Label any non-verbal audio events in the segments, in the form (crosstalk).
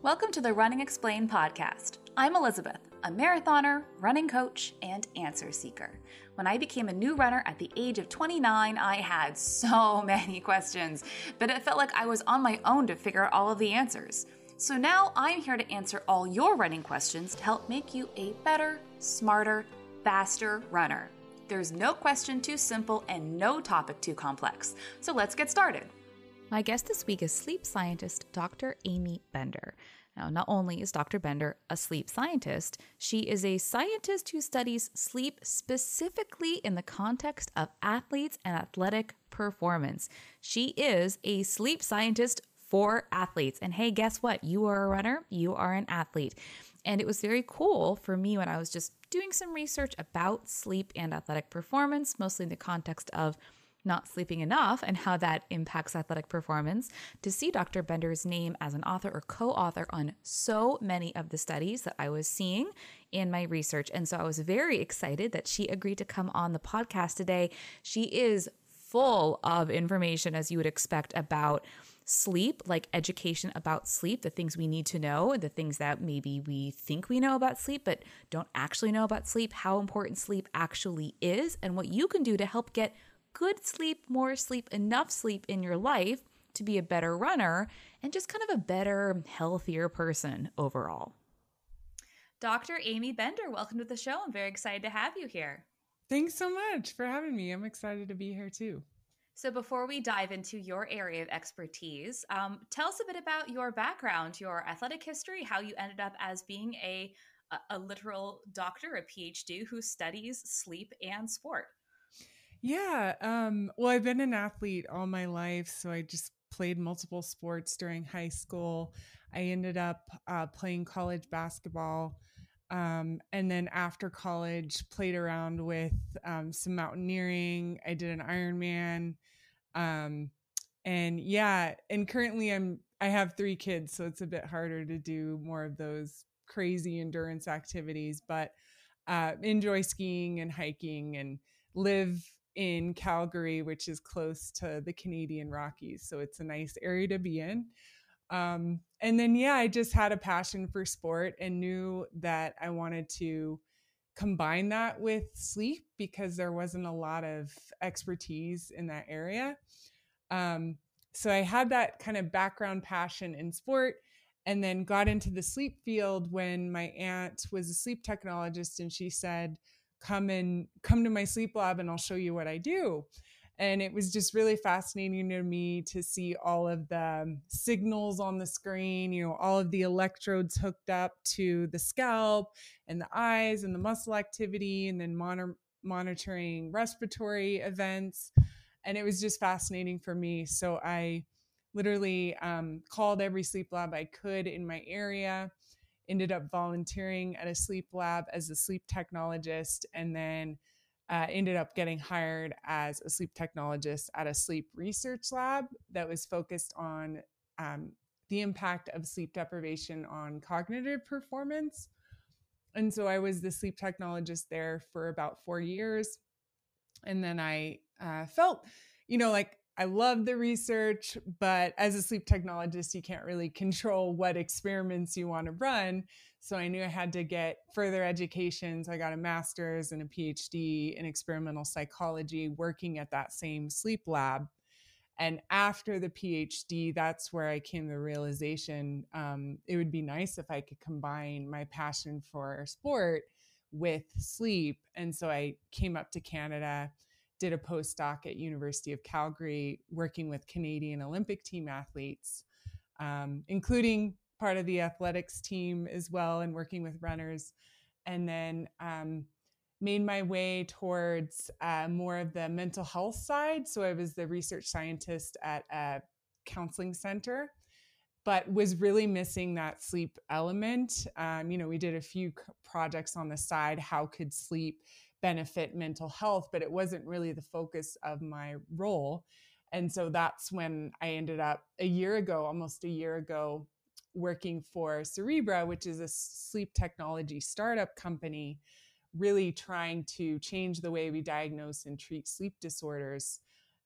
Welcome to the Running Explained podcast. I'm Elizabeth, a marathoner, running coach, and answer seeker. When I became a new runner at the age of 29, I had so (laughs) many questions, but it felt like I was on my own to figure out all of the answers. So now I'm here to answer all your running questions to help make you a better, smarter, faster runner. There's no question too simple and no topic too complex. So let's get started. My guest this week is sleep scientist Dr. Amy Bender. Now, not only is Dr. Bender a sleep scientist, she is a scientist who studies sleep specifically in the context of athletes and athletic performance. She is a sleep scientist for athletes. And hey, guess what? You are a runner, you are an athlete. And it was very cool for me when I was just doing some research about sleep and athletic performance, mostly in the context of not sleeping enough and how that impacts athletic performance, to see Dr. Bender's name as an author or co author on so many of the studies that I was seeing in my research. And so I was very excited that she agreed to come on the podcast today. She is full of information, as you would expect, about sleep, like education about sleep, the things we need to know, the things that maybe we think we know about sleep, but don't actually know about sleep, how important sleep actually is, and what you can do to help get good sleep, more sleep, enough sleep in your life to be a better runner and just kind of a better, healthier person overall. Dr. Amy Bender, welcome to the show. I'm very excited to have you here. Thanks so much for having me. I'm excited to be here too. So, before we dive into your area of expertise, um, tell us a bit about your background, your athletic history, how you ended up as being a, a, a literal doctor, a PhD who studies sleep and sport. Yeah. Um, well, I've been an athlete all my life. So I just played multiple sports during high school. I ended up uh, playing college basketball. Um, and then after college, played around with um, some mountaineering. I did an Ironman. Um, and yeah, and currently I'm I have three kids, so it's a bit harder to do more of those crazy endurance activities. But uh, enjoy skiing and hiking and live in Calgary, which is close to the Canadian Rockies. So it's a nice area to be in. Um, and then, yeah, I just had a passion for sport and knew that I wanted to combine that with sleep because there wasn't a lot of expertise in that area. Um, so I had that kind of background passion in sport and then got into the sleep field when my aunt was a sleep technologist and she said, come and come to my sleep lab and I'll show you what I do. And it was just really fascinating to me to see all of the signals on the screen, you know, all of the electrodes hooked up to the scalp and the eyes and the muscle activity, and then monitor, monitoring respiratory events. And it was just fascinating for me. So I literally um, called every sleep lab I could in my area ended up volunteering at a sleep lab as a sleep technologist and then uh, ended up getting hired as a sleep technologist at a sleep research lab that was focused on um, the impact of sleep deprivation on cognitive performance. And so I was the sleep technologist there for about four years. And then I uh, felt, you know, like I love the research, but as a sleep technologist, you can't really control what experiments you want to run. So I knew I had to get further education. So I got a master's and a PhD in experimental psychology working at that same sleep lab. And after the PhD, that's where I came to the realization um, it would be nice if I could combine my passion for sport with sleep. And so I came up to Canada did a postdoc at University of Calgary working with Canadian Olympic team athletes, um, including part of the athletics team as well, and working with runners. And then um, made my way towards uh, more of the mental health side. So I was the research scientist at a counseling center, but was really missing that sleep element. Um, you know, we did a few projects on the side. How could sleep benefit mental health, but it wasn't really the focus of my role. And so that's when I ended up a year ago, almost a year ago, working for Cerebra, which is a sleep technology startup company, really trying to change the way we diagnose and treat sleep disorders.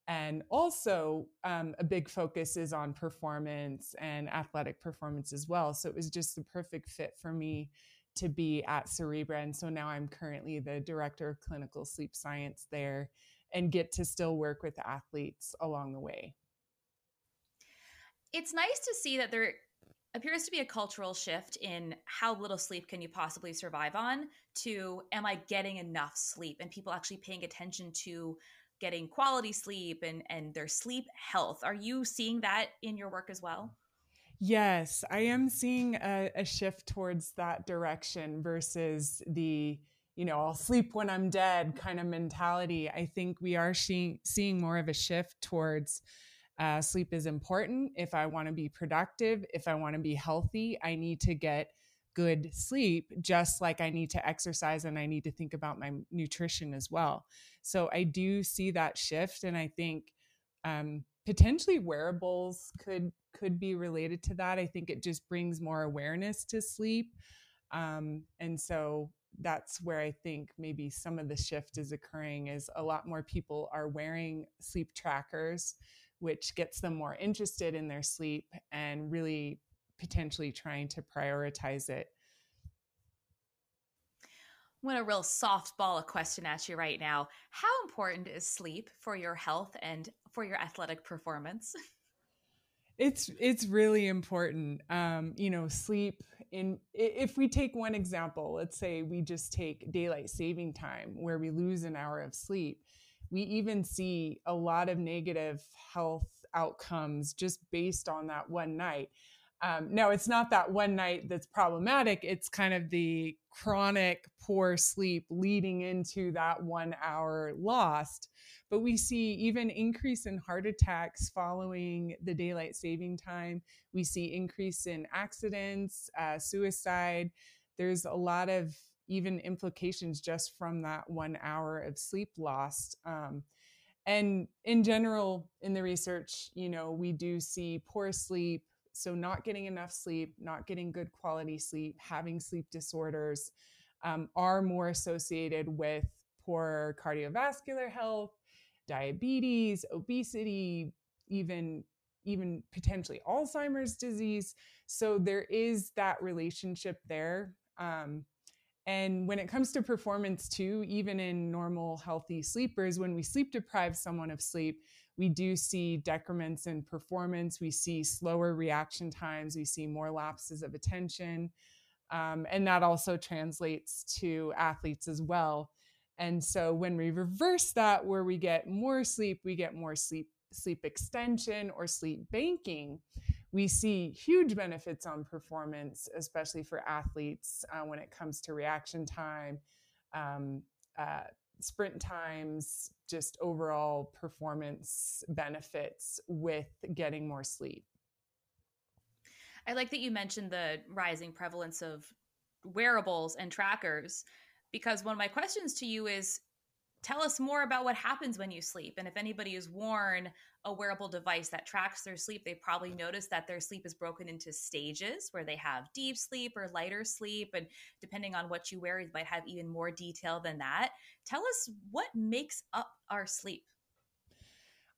And also, um, a big focus is on performance and athletic performance as well. So it was just the perfect fit for me to be at Cerebra. And so now I'm currently the director of clinical sleep science there and get to still work with athletes along the way. It's nice to see that there appears to be a cultural shift in how little sleep can you possibly survive on to am I getting enough sleep and people actually paying attention to getting quality sleep and and their sleep health. Are you seeing that in your work as well? Yes, I am seeing a, a shift towards that direction versus the you know, I'll sleep when I'm dead kind of mentality. I think we are seeing seeing more of a shift towards uh, sleep is important. If I want to be productive, if I want to be healthy, I need to get good sleep, just like I need to exercise and I need to think about my nutrition as well. So I do see that shift, and I think um, potentially wearables could could be related to that. I think it just brings more awareness to sleep, um, and so that's where I think maybe some of the shift is occurring. Is a lot more people are wearing sleep trackers which gets them more interested in their sleep and really potentially trying to prioritize it. What a real softball a question at you right now. How important is sleep for your health and for your athletic performance? (laughs) It's it's really important. Um, you know, sleep in if we take one example, let's say we just take daylight saving time where we lose an hour of sleep we even see a lot of negative health outcomes just based on that one night. Um, now, it's not that one night that's problematic. It's kind of the chronic poor sleep leading into that one hour lost. But we see even increase in heart attacks following the daylight saving time. We see increase in accidents, uh, suicide. There's a lot of even implications just from that one hour of sleep lost. Um, and in general, in the research, you know, we do see poor sleep. So, not getting enough sleep, not getting good quality sleep, having sleep disorders um, are more associated with poor cardiovascular health, diabetes, obesity, even even potentially Alzheimer's disease. So there is that relationship there. Um, and when it comes to performance, too, even in normal healthy sleepers, when we sleep deprive someone of sleep, we do see decrements in performance. We see slower reaction times. We see more lapses of attention. Um, and that also translates to athletes as well. And so when we reverse that, where we get more sleep, we get more sleep sleep extension or sleep banking we see huge benefits on performance, especially for athletes uh, when it comes to reaction time, um, uh, sprint times, just overall performance benefits with getting more sleep. I like that you mentioned the rising prevalence of wearables and trackers because one of my questions to you is tell us more about what happens when you sleep. And if anybody has worn a wearable device that tracks their sleep, they probably notice that their sleep is broken into stages where they have deep sleep or lighter sleep. And depending on what you wear, you might have even more detail than that. Tell us what makes up our sleep.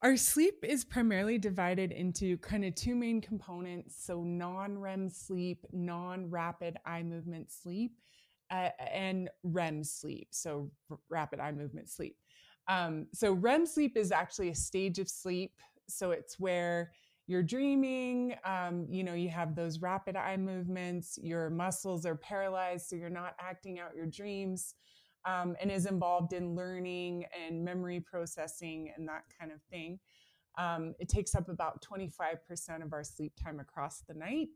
Our sleep is primarily divided into kind of two main components. So, non REM sleep, non rapid eye movement sleep uh, and REM sleep, so rapid eye movement sleep. Um, so REM sleep is actually a stage of sleep. So it's where you're dreaming, um, you know, you have those rapid eye movements, your muscles are paralyzed, so you're not acting out your dreams, um, and is involved in learning and memory processing and that kind of thing. Um, it takes up about 25% of our sleep time across the night.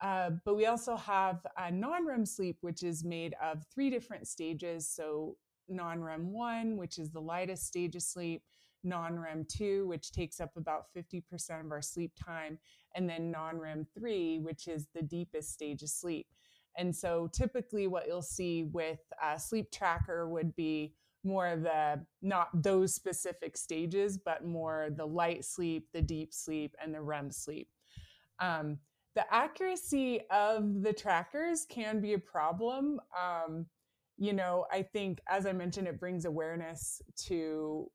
Uh, but we also have non REM sleep, which is made of three different stages. So, non REM 1, which is the lightest stage of sleep, non REM 2, which takes up about 50% of our sleep time, and then non REM 3, which is the deepest stage of sleep. And so, typically, what you'll see with a sleep tracker would be more of the not those specific stages, but more the light sleep, the deep sleep, and the REM sleep. Um, the accuracy of the trackers can be a problem. Um, you know, I think, as I mentioned, it brings awareness to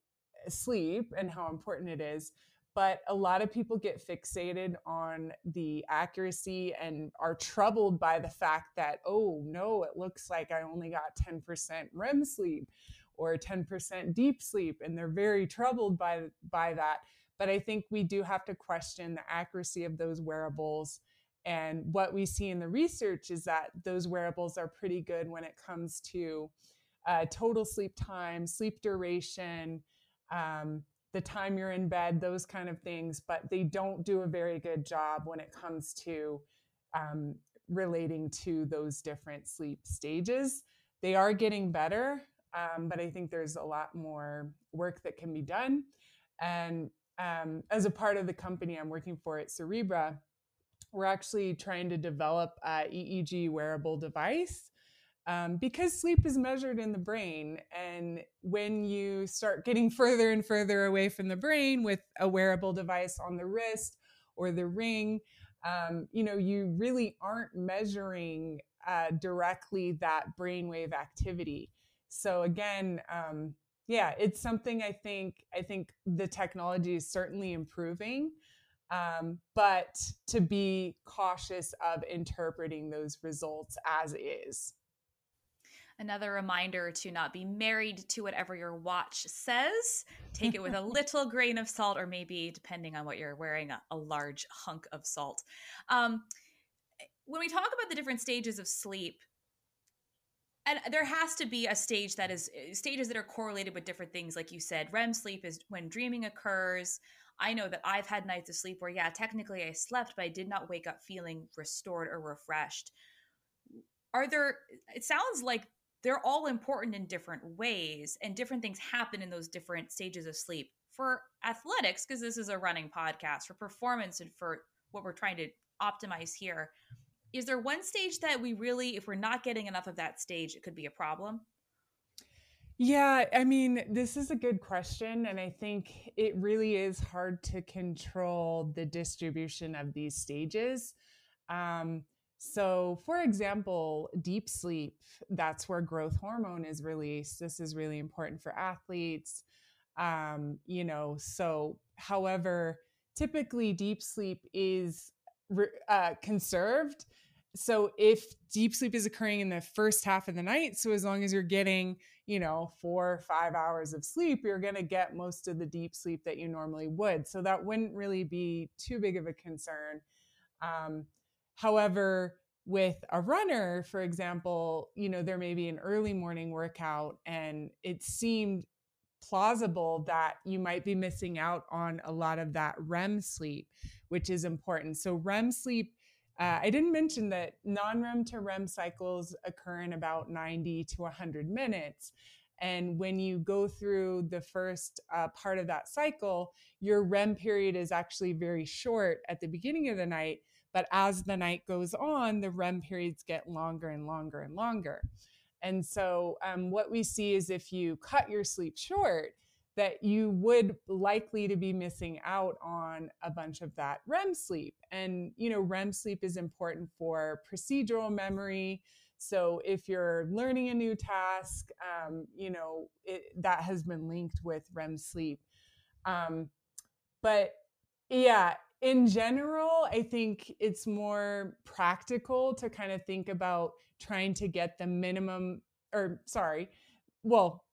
sleep and how important it is but a lot of people get fixated on the accuracy and are troubled by the fact that oh no it looks like i only got 10% rem sleep or 10% deep sleep and they're very troubled by by that but i think we do have to question the accuracy of those wearables and what we see in the research is that those wearables are pretty good when it comes to uh, total sleep time sleep duration um, the time you're in bed, those kind of things, but they don't do a very good job when it comes to um, relating to those different sleep stages. They are getting better, um, but I think there's a lot more work that can be done. And um, as a part of the company I'm working for at Cerebra, we're actually trying to develop a EEG wearable device um, because sleep is measured in the brain. And when you start getting (laughs) further and further away from the brain with a wearable device on the wrist or the ring, um, you know, you really aren't measuring uh, directly that brainwave activity. So again, um, yeah, it's something I think I think the technology is certainly improving, um, but to be cautious of interpreting those results as is. Another reminder to not be married to whatever your watch says. Take it with a (laughs) little grain of salt, or maybe, depending on what you're wearing, a, a large hunk of salt. Um, when we talk about the different stages of sleep, and there has to be a stage that is stages that are correlated with different things like you said rem sleep is when dreaming occurs i know that i've had nights of sleep where yeah technically i slept but i did not wake up feeling restored or refreshed. Are there it sounds like they're all important in different ways and different things happen in those different stages of sleep. For athletics because this is a running podcast for performance and for what we're trying to optimize here is there one stage that we really if we're not getting enough of that stage it could be a problem yeah i mean this is a good question and i think it really is hard to control the distribution of these stages um, so, for example, deep sleep, that's where growth hormone is released. This is really important for athletes. Um, you know, so however, typically deep sleep is uh, conserved. So, if deep sleep is occurring in the first half of the night, so as long as you're getting, you know, four or five hours of sleep, you're going to get most of the deep sleep that you normally would. So, that wouldn't really be too big of a concern. Um, However, with a runner, for example, you know, there may be an early morning workout and it seemed plausible that you might be missing out on a lot of that REM sleep, which is important. So, REM sleep, uh, I didn't mention that non REM to REM cycles occur in about 90 to 100 minutes. And when you go through the first uh, part of that cycle, your REM period is actually very short at the beginning of the night but as the night goes on, the REM periods get longer and longer and longer. And so, um, what we see is if you cut your sleep short, that you would likely to be missing out on a bunch of that REM sleep. And, you know, REM sleep is important for procedural memory. So if you're learning a new task, um, you know, it, that has been linked with REM sleep. Um, but yeah, in general, I think it's more practical to kind of think about trying to get the minimum, or sorry, well,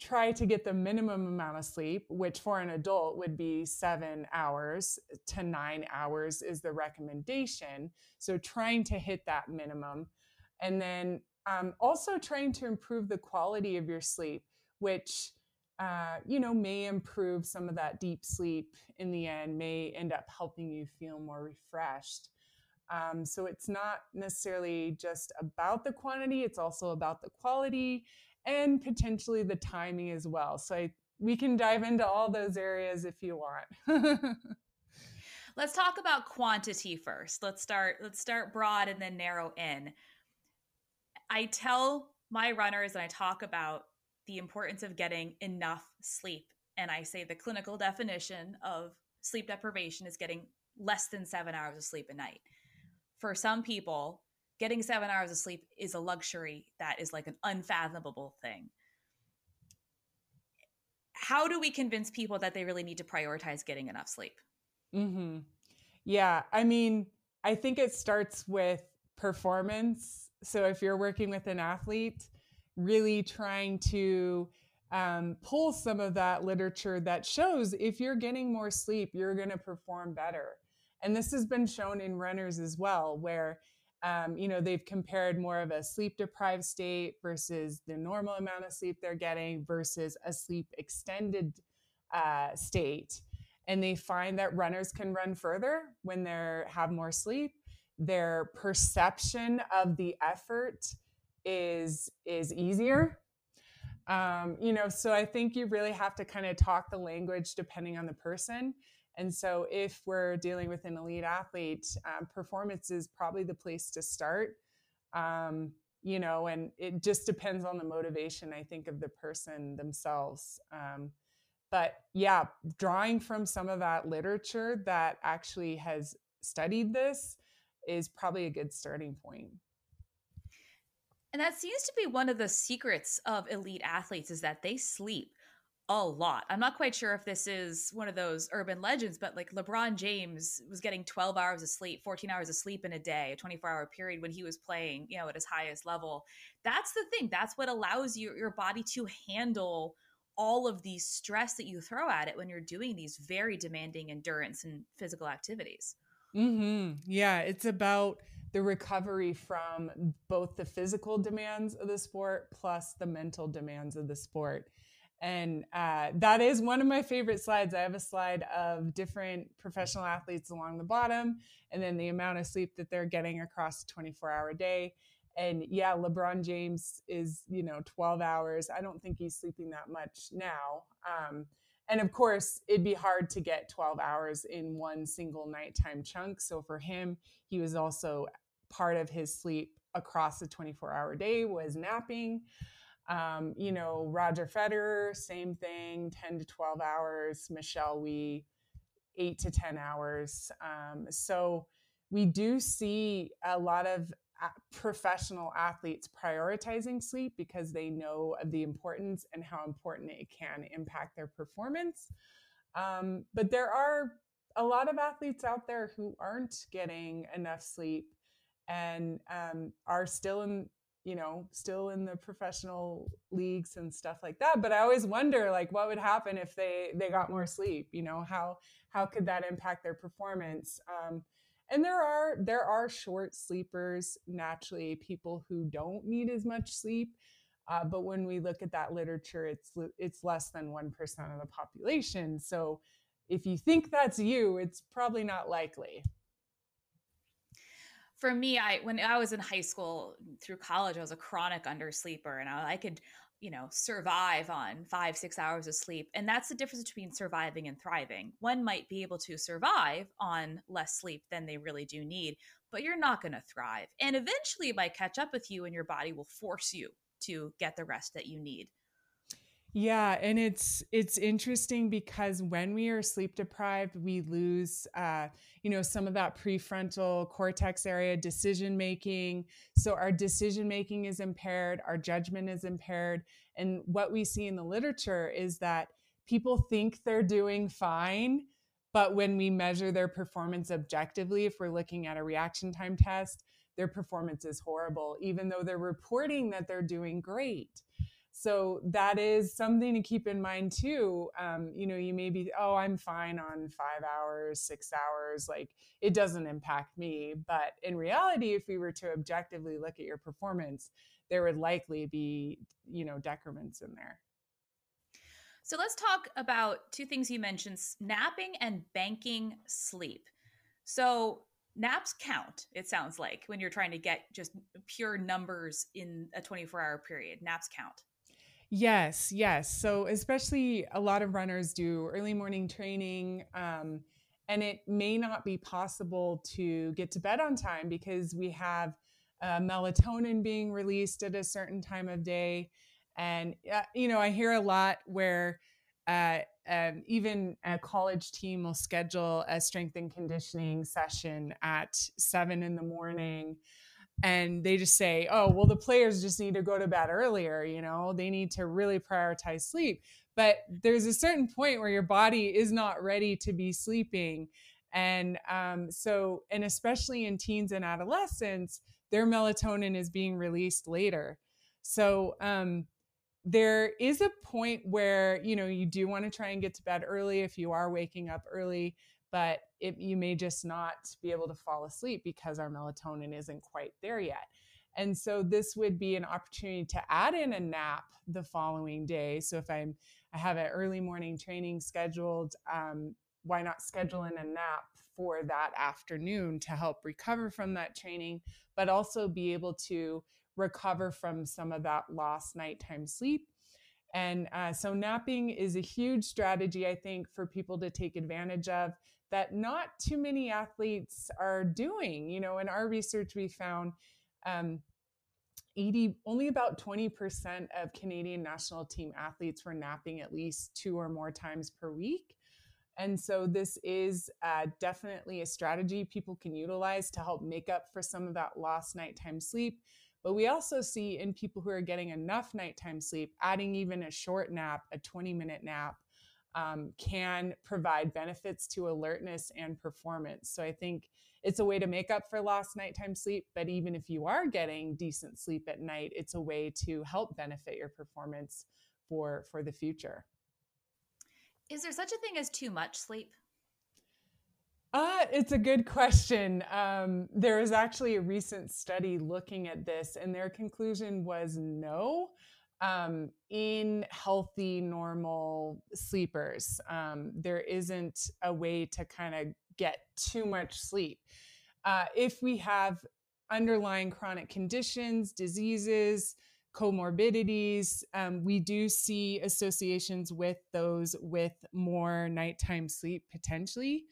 try to get the minimum amount of sleep, which for an adult would be seven hours to nine hours is the recommendation. So trying to hit that minimum. And then um, also trying to improve the quality of your sleep, which uh, you know, may improve some of that deep sleep in the end, may end up helping you feel more refreshed. Um, so it's not necessarily just about the quantity, it's also about the quality and potentially the timing as well. So I, we can dive into all those areas if you want. (laughs) let's talk about quantity first. Let's start let's start broad and then narrow in. I tell my runners and I talk about the importance of getting enough sleep. And I say the clinical definition of sleep deprivation is getting less than seven hours of sleep a night. For some people, getting seven hours of sleep is a luxury that is like an unfathomable thing. how do we convince people that they really need to prioritize getting enough sleep? Mm-hmm. Yeah, I mean, I think it starts with performance. So if you're working with an athlete, really trying to um, pull some of that literature that shows if you're getting more sleep, you're going to perform better. And this has been shown in runners as well, where um, you know they've compared more of a sleep deprived state versus the normal amount of sleep they're getting versus a sleep extended uh, state. And they find that runners can run further when they have more sleep. Their perception of the effort is is easier. Um, you know so i think you really have to kind of talk the language depending on the person and so, if we're dealing with an elite athlete, um, performance is probably the place to start. Um, you know, and it just depends on the motivation, I think, of the person themselves. Um, but yeah, drawing from some of that literature that actually has studied this is probably a good starting point. And that seems to be one of the secrets of elite athletes is that they sleep a lot. I'm not quite sure if this is one of those urban legends, but like LeBron James was getting 12 hours of sleep, 14 hours of sleep in a day, a 24 hour period when he was playing, you know, at his highest level. That's the thing. That's what allows you, your body to handle all of the stress that you throw at it when you're doing these very demanding endurance and physical activities. Mm-hmm. Yeah, it's about the recovery from both the physical demands of the sport plus the mental demands of the sport and uh, that is one of my favorite slides. I have a slide of different professional athletes along the bottom, and then the amount of sleep that they're getting across a 24 hour day. And yeah, LeBron James is, you know, 12 hours. I don't think he's sleeping that much now. Um, and of course, it'd be hard to get 12 hours in one single nighttime chunk. So for him, he was also part of his sleep across the 24 hour day was napping. Um, you know, Roger Federer, same thing, 10 to 12 hours. Michelle Wie, eight to 10 hours. Um, so we do see a lot of professional athletes prioritizing sleep because they know of the importance and how important it can impact their performance. Um, but there are a lot of athletes out there who aren't getting enough sleep and um, are still in you know still in the professional leagues and stuff like that but i always wonder like what would happen if they they got more sleep you know? How how could that impact their performance? Um, and there are there are short sleepers naturally people who don't need as much sleep uh, but when we look at that literature it's it's less than 1% of the population. So if you think that's you it's probably not likely for me, I when I was in high school through college, I was a chronic undersleeper, and I, I could, you know, survive on five six hours of sleep, and that's the difference between surviving and thriving. One might be able to survive on less sleep than they really do need, but you're not going to thrive, and eventually it might catch up with you, and your body will force you to get the rest that you need. Yeah, and it's it's interesting because when we are sleep deprived, we lose, uh, you know, some of that prefrontal cortex area decision making. So our decision making is impaired, our judgment is impaired, and what we see in the literature is that people think they're doing fine, but when we measure their performance objectively, if we're looking at a reaction time test, their performance is horrible, even though they're reporting that they're doing great so that is something to keep in mind too um, you know you may be oh i'm fine on five hours six hours like it doesn't impact me but in reality if we were to objectively look at your performance there would likely be you know decrements in there. So let's talk about two things you mentioned napping and banking sleep. So naps count it sounds like when you're trying to get just pure numbers in a 24 hour period naps count Yes, yes. So, especially a lot of runners do early morning training, um, and it may not be possible to get to bed on time because we have uh, melatonin being released at a certain time of day. And, uh, you know, I hear a lot where uh, um, even a college team will schedule a strength and conditioning session at seven in the morning and they just say, oh, well, the players just need to go to bed earlier, you know, they need to really prioritize sleep. but there's a certain point where your body is not ready to be sleeping. And um, so, and especially in teens and adolescents, their melatonin is being released later. So, um, there is a point where you know you do want to try and get to bed early if you are waking up early but it, you may just not be able to fall asleep because our melatonin isn't quite there yet and so this would be an opportunity to add in a nap the following day so if i'm I have an early morning training scheduled. Um, why not schedule in a nap for that afternoon to help recover from that training, but also be able to recover from some of that lost nighttime sleep? And uh, so, napping is a huge strategy, I think, for people to take advantage of that not too many athletes are doing. You know, in our research, we found um, 80 only about 20% of Canadian national team athletes were napping at least two or more times per week. And so this is uh, definitely a strategy people can utilize to help make up for some of that lost nighttime sleep. But we also see in people who are getting enough nighttime sleep, adding even a short nap, a 20 minute nap, um, can provide benefits to alertness and performance. So I think it's a way to make up for lost nighttime sleep. But even if you are getting decent sleep at night, it's a way to help benefit your performance for for the future. Is there such a thing as too much sleep? Uh, it's a good question. Um, there was actually a recent study looking at this, and their conclusion was no. Um, in healthy, normal sleepers, um, there isn't a way to kind of get too much sleep. Uh, if we have underlying chronic conditions, diseases, comorbidities, um, we do see associations with those with more nighttime sleep potentially,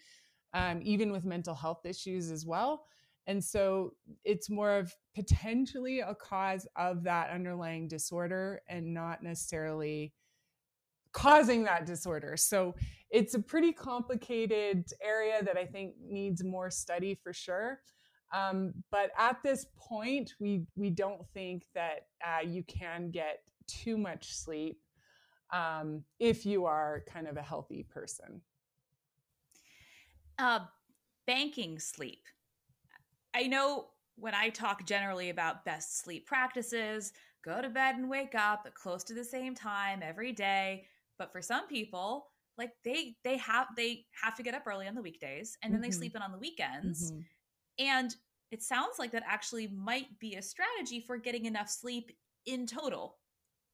um, even with mental health issues as well. And so it's more of potentially a cause of that underlying disorder and not necessarily causing that disorder. So it's a pretty complicated area that I think needs more study for sure. Um, but at this point, we we don't think that uh, you can get too much sleep um, if you are kind of a healthy person. Uh, banking sleep. I know when I talk generally about best sleep practices, go to bed and wake up at close to the same time every day. But for some people, like they they have they have to get up early on the weekdays and then mm-hmm. they sleep in on the weekends. Mm-hmm. And it sounds like that actually might be a strategy for getting enough sleep in total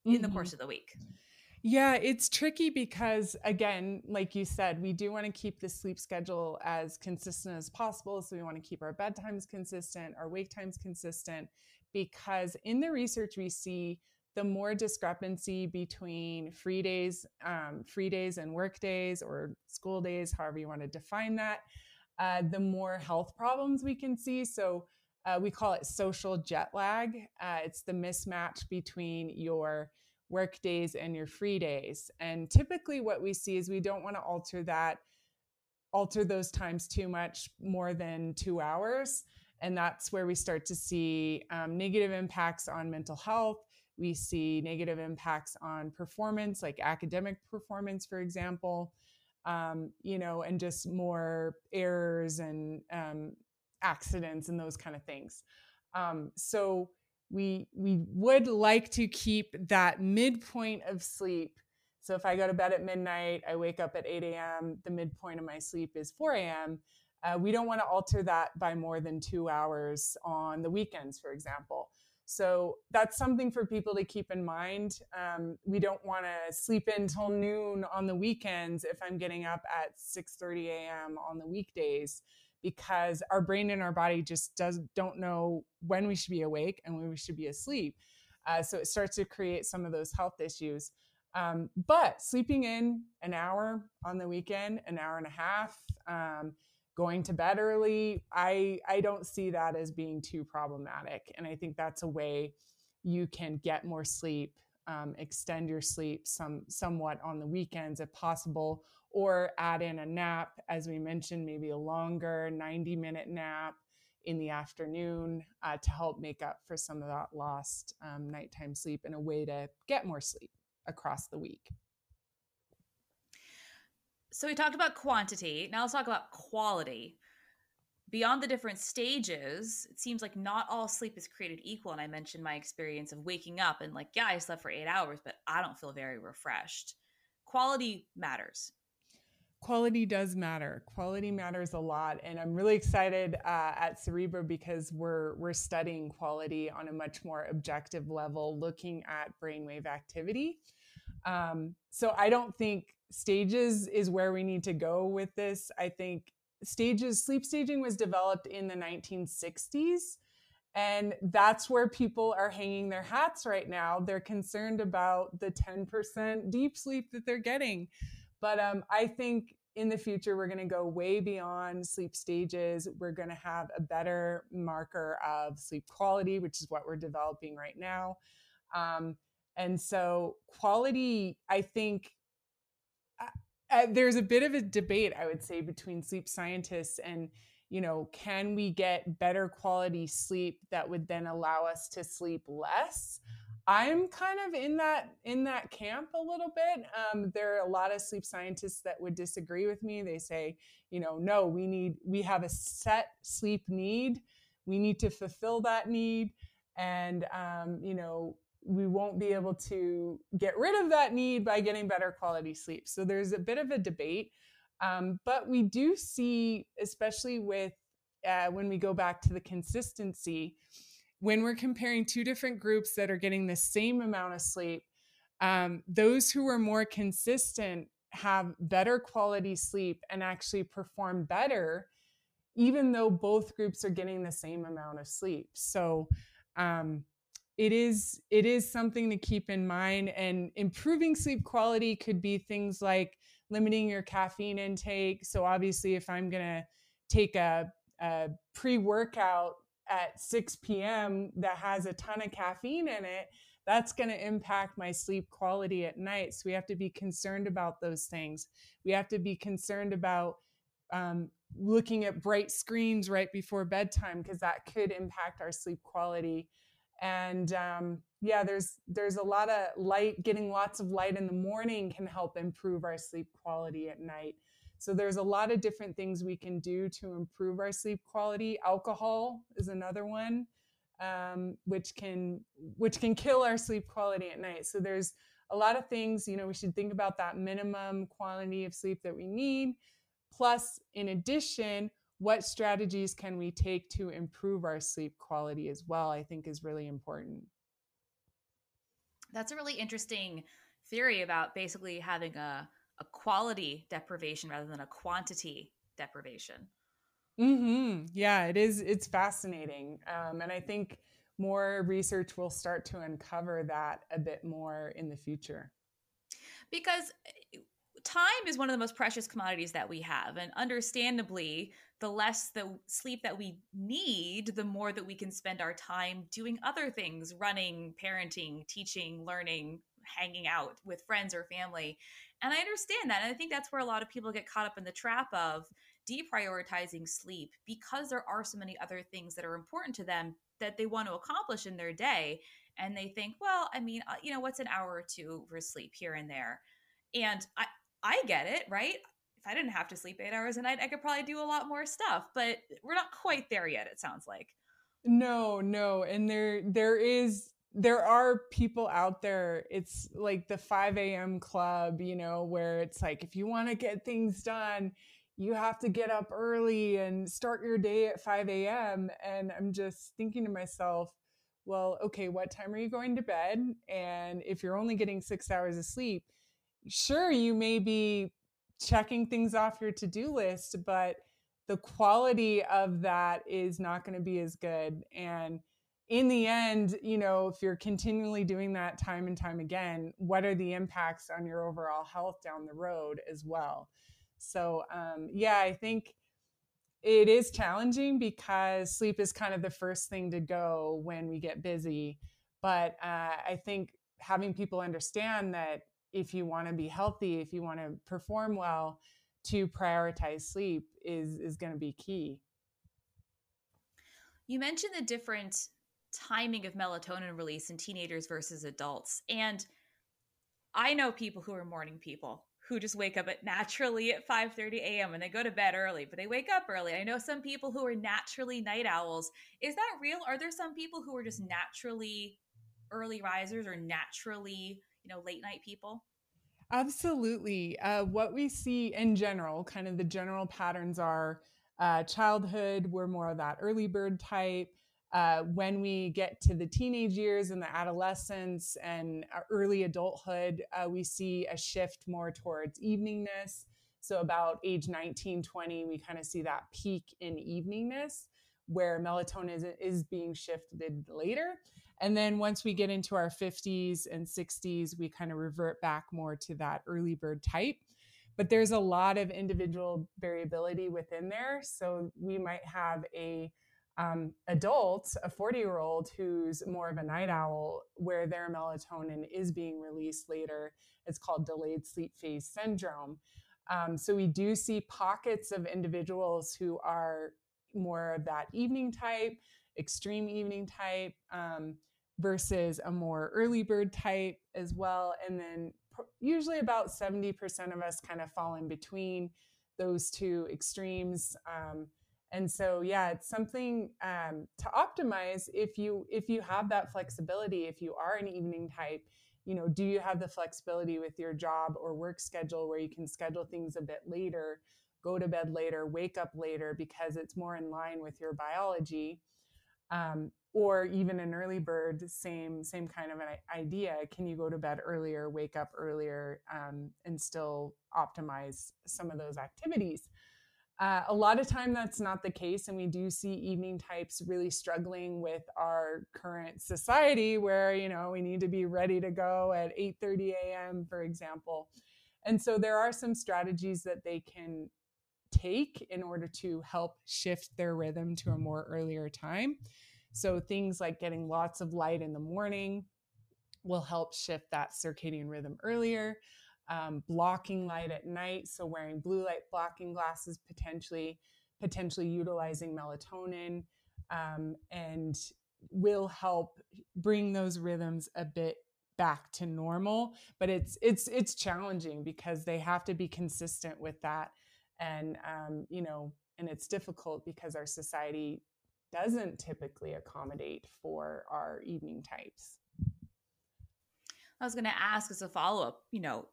mm-hmm. in the course mm-hmm. of the week. Yeah, it's tricky because, again, like you said, we do want to keep the sleep schedule as consistent as possible. So we want to keep our bedtimes consistent, our wake times consistent, because in the research we see the more discrepancy between free days, um, free days and work days or school days, however you want to define that, uh, the more health problems we can see. So uh, we call it social jet lag. Uh, it's the mismatch between your work days and your free days. And typically, what we see is we don't want to alter that, alter those times too much more than two hours. And that's where we start to see um, negative impacts on mental health we see negative impacts on performance, like academic performance, for example, um, you know, and just more errors and um, accidents and those kind of things. Um, so we we would like to keep that midpoint of sleep. So if I go to bed at midnight, I wake up at 8 a.m. The midpoint of my sleep is 4 a.m. Uh, we don't want to alter that by more than two hours on the weekends, for example. So that's something for people to keep in mind. Um, we don't want to sleep until noon on the weekends if I'm getting up at 6:30 a.m. on the weekdays because our brain and our body just does don't know when we should be awake and when we should be asleep. Uh, so it starts to create some of those health issues. Um, but sleeping in an hour on the weekend, an hour and a half, um, going to bed early i i don't see that as being too problematic. And i think that's a way you can get more sleep um, extend your sleep some somewhat on the weekends if possible or add in a nap as we mentioned maybe a longer 90 minute nap in the afternoon uh, to help make up for some of that lost um, nighttime sleep and a way to get more sleep across the week So we talked about quantity. Now let's talk about quality. Beyond the different stages, it seems like not all sleep is created equal. And I mentioned my experience of waking up and like, yeah, I slept for eight hours, but I don't feel very refreshed. Quality matters quality does matter. Quality matters a lot, and I'm really excited uh, at Cerebra because we're we're studying quality on a much more objective level, looking at brainwave activity. Um, so I don't think stages is where we need to go with this. I think stages sleep staging was developed in the 1960s. And that's where people are hanging their hats right now. They're concerned about the 10% deep sleep that they're getting. But um, I think in the future, we're going to go way beyond sleep stages. We're going to have a better marker of sleep quality, which is what we're developing right now. Um, and so, quality, I think, uh, there's a bit of a debate, I would say, between sleep scientists and, you know, can we get better quality sleep that would then allow us to sleep less? I'm kind of in that in that camp a little bit. Um, there are a lot of sleep scientists that would disagree with me. They say, you know, no, we need we have a set sleep need. We need to fulfill that need, and um, you know, we won't be able to get rid of that need by getting better quality sleep. So there's a bit of a debate, um, but we do see, especially with uh, when we go back to the consistency when we're comparing two different groups that are getting the same amount of sleep, um, those who are more consistent have better quality sleep and actually perform better, even though both groups are getting the same amount of sleep. So, um, it is it is something to keep in mind and improving sleep quality could be things like limiting your caffeine intake so obviously if i'm going to take a, a pre-workout at 6 p.m. that has a ton of caffeine in it, that's going to impact my sleep quality at night. So we have to be concerned about those things. We have to be concerned about um, looking at bright screens right before bedtime because that could impact our sleep quality. And um, yeah, there's there's a lot of light. Getting lots of light in the morning can help improve our sleep quality at night. So there's a lot of different things we can do to improve our sleep quality. Alcohol is another one, um, which can which can kill our sleep quality at night. So there's a lot of things. You know, we should think about that minimum quality of sleep that we need. Plus, in addition, what strategies can we take to improve our sleep quality as well? I think is really important. That's a really interesting theory about basically having a a quality deprivation rather than a quantity deprivation. Mm-hmm. Yeah, it is. It's fascinating. Um, and I think more research will start to uncover that a bit more in the future. Because eh, time is one of the most precious commodities that we have. And understandably, the less the sleep that we need, the more that we can spend our time doing other things running, parenting, teaching, learning, hanging out with friends or family. And I understand that. And I think that's where a lot of people get caught up in the trap of deprioritizing sleep because there are so many other things that are important to them that they want to accomplish in their day. And they think, well, I mean, uh, you know, what's an hour or two for sleep here and there? And I, I get it, right? If I didn't have to sleep eight hours a night, I could probably do a lot more stuff, but we're not quite there yet, it sounds like. No, no. And there there is there are people out there it's like the 5 a.m club you know where it's like if you want to get things done you have to get up early and start your day at 5 a.m and i'm just thinking to myself well okay what time are you going to bed and if you're only getting six hours of sleep sure you may be checking things off your to-do list but the quality of that is not going to be as good and in the end, you know, if you're continually doing that time and time again, what are the impacts on your overall health down the road as well? So, um, yeah, I think it is challenging because sleep is kind of the first thing to go when we get busy. But uh, I think having people understand that if you want to be healthy, if you want to perform well, to prioritize sleep is is going to be key. You mentioned the different timing of melatonin release in teenagers versus adults. And I know people who are morning people who just wake up at (laughs) naturally at 5 30 a.m. and they go to bed early, but they wake up early. I know some people who are naturally night owls. Is that real? Are there some people who are just naturally early risers or naturally, you know, late night people? Absolutely. Uh, what we see in general, kind of the general patterns are uh, childhood, we're more of that early bird type. Uh, when we get to the teenage years and the adolescence and early adulthood, uh, we see a shift more towards eveningness. So, about age 19, 20, we kind of see that peak in eveningness where melatonin is, is being shifted later. And then once we get into our 50s and 60s, we kind of revert back more to that early bird type. But there's a lot of individual variability within there. So we might have a um, adult, a 40 year old who's more of a night owl, where their melatonin is being released later. It's called delayed sleep phase syndrome. Um, so we do see pockets of individuals who are more of that evening type, extreme evening type. Um, versus a more early bird type as well. And then usually about 70% of us kind of fall in between those two extremes. Um, and so, yeah, it's something um, to optimize if you if you have that flexibility. If you are an evening type, you know, do you have the flexibility with your job or work schedule where you can schedule things a bit later, go to bed later, wake up later because it's more in line with your biology. Um, or even an early bird same same kind of an idea can you go to bed earlier wake up earlier um, and still optimize some of those activities? Uh, a lot of time that's not the case and we do see evening types really struggling with our current society where you know we need to be ready to go at 8.30 a.m for example. And so there are some strategies that they can take in order to help shift their rhythm to a more earlier time so things like getting lots of light in the morning will help shift that circadian rhythm earlier. Um, blocking light at night, so wearing blue light blocking glasses, potentially potentially utilizing melatonin, um, and will help bring those rhythms a bit back to normal. But it's it's it's challenging because they have to be consistent with that, and um, you know, and it's difficult because our society doesn't typically accommodate for our evening types. I was going to ask as a follow up, you know,